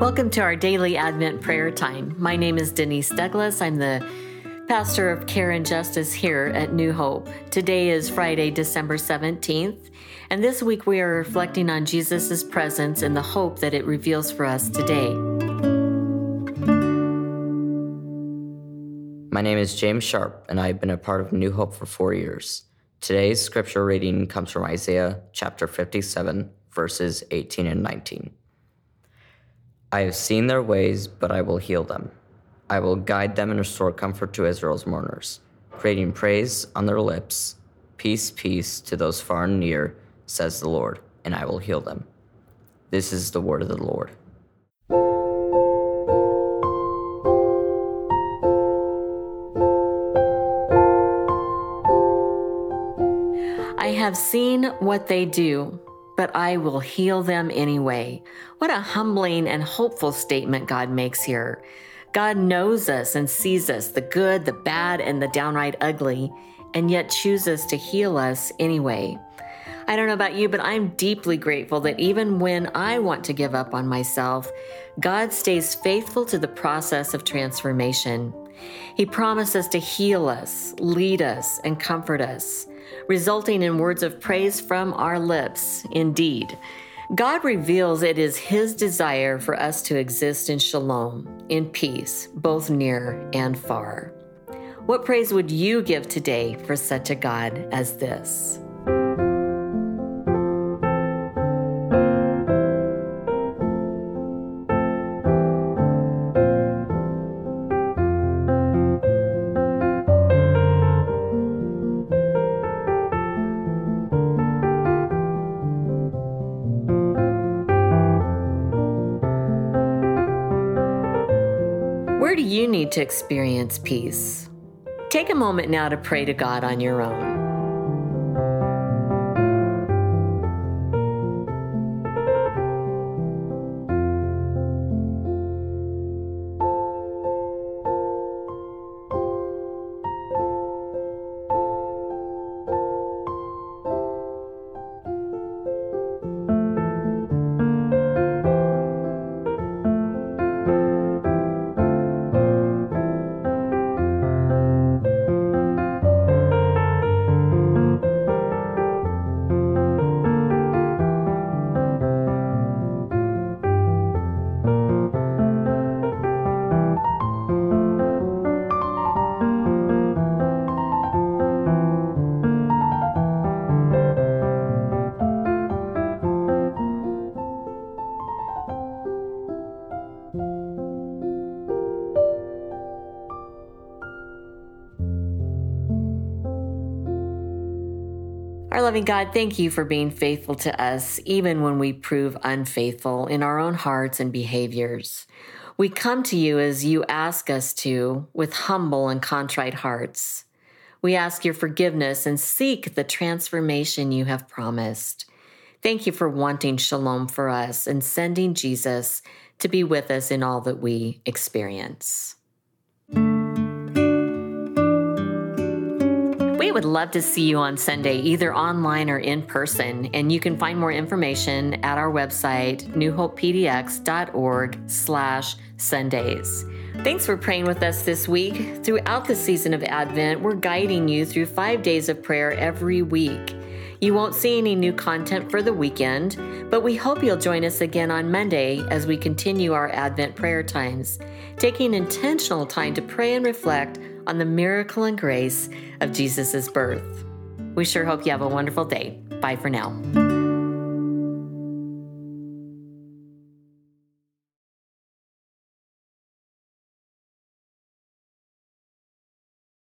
Welcome to our daily Advent prayer time. My name is Denise Douglas. I'm the pastor of Care and Justice here at New Hope. Today is Friday, December 17th, and this week we are reflecting on Jesus' presence and the hope that it reveals for us today. My name is James Sharp, and I've been a part of New Hope for four years. Today's scripture reading comes from Isaiah chapter 57, verses 18 and 19. I have seen their ways, but I will heal them. I will guide them and restore comfort to Israel's mourners, creating praise on their lips. Peace, peace to those far and near, says the Lord, and I will heal them. This is the word of the Lord. Have seen what they do but I will heal them anyway. What a humbling and hopeful statement God makes here. God knows us and sees us, the good, the bad, and the downright ugly, and yet chooses to heal us anyway. I don't know about you, but I'm deeply grateful that even when I want to give up on myself, God stays faithful to the process of transformation. He promises to heal us, lead us, and comfort us resulting in words of praise from our lips. Indeed, God reveals it is His desire for us to exist in shalom, in peace, both near and far. What praise would you give today for such a God as this? Where do you need to experience peace? Take a moment now to pray to God on your own. Our loving God, thank you for being faithful to us, even when we prove unfaithful in our own hearts and behaviors. We come to you as you ask us to, with humble and contrite hearts. We ask your forgiveness and seek the transformation you have promised. Thank you for wanting shalom for us and sending Jesus to be with us in all that we experience. We would love to see you on Sunday, either online or in person, and you can find more information at our website, newhopepdx.org slash Sundays. Thanks for praying with us this week. Throughout the season of Advent, we're guiding you through five days of prayer every week. You won't see any new content for the weekend, but we hope you'll join us again on Monday as we continue our Advent prayer times, taking intentional time to pray and reflect on the miracle and grace of Jesus' birth. We sure hope you have a wonderful day. Bye for now.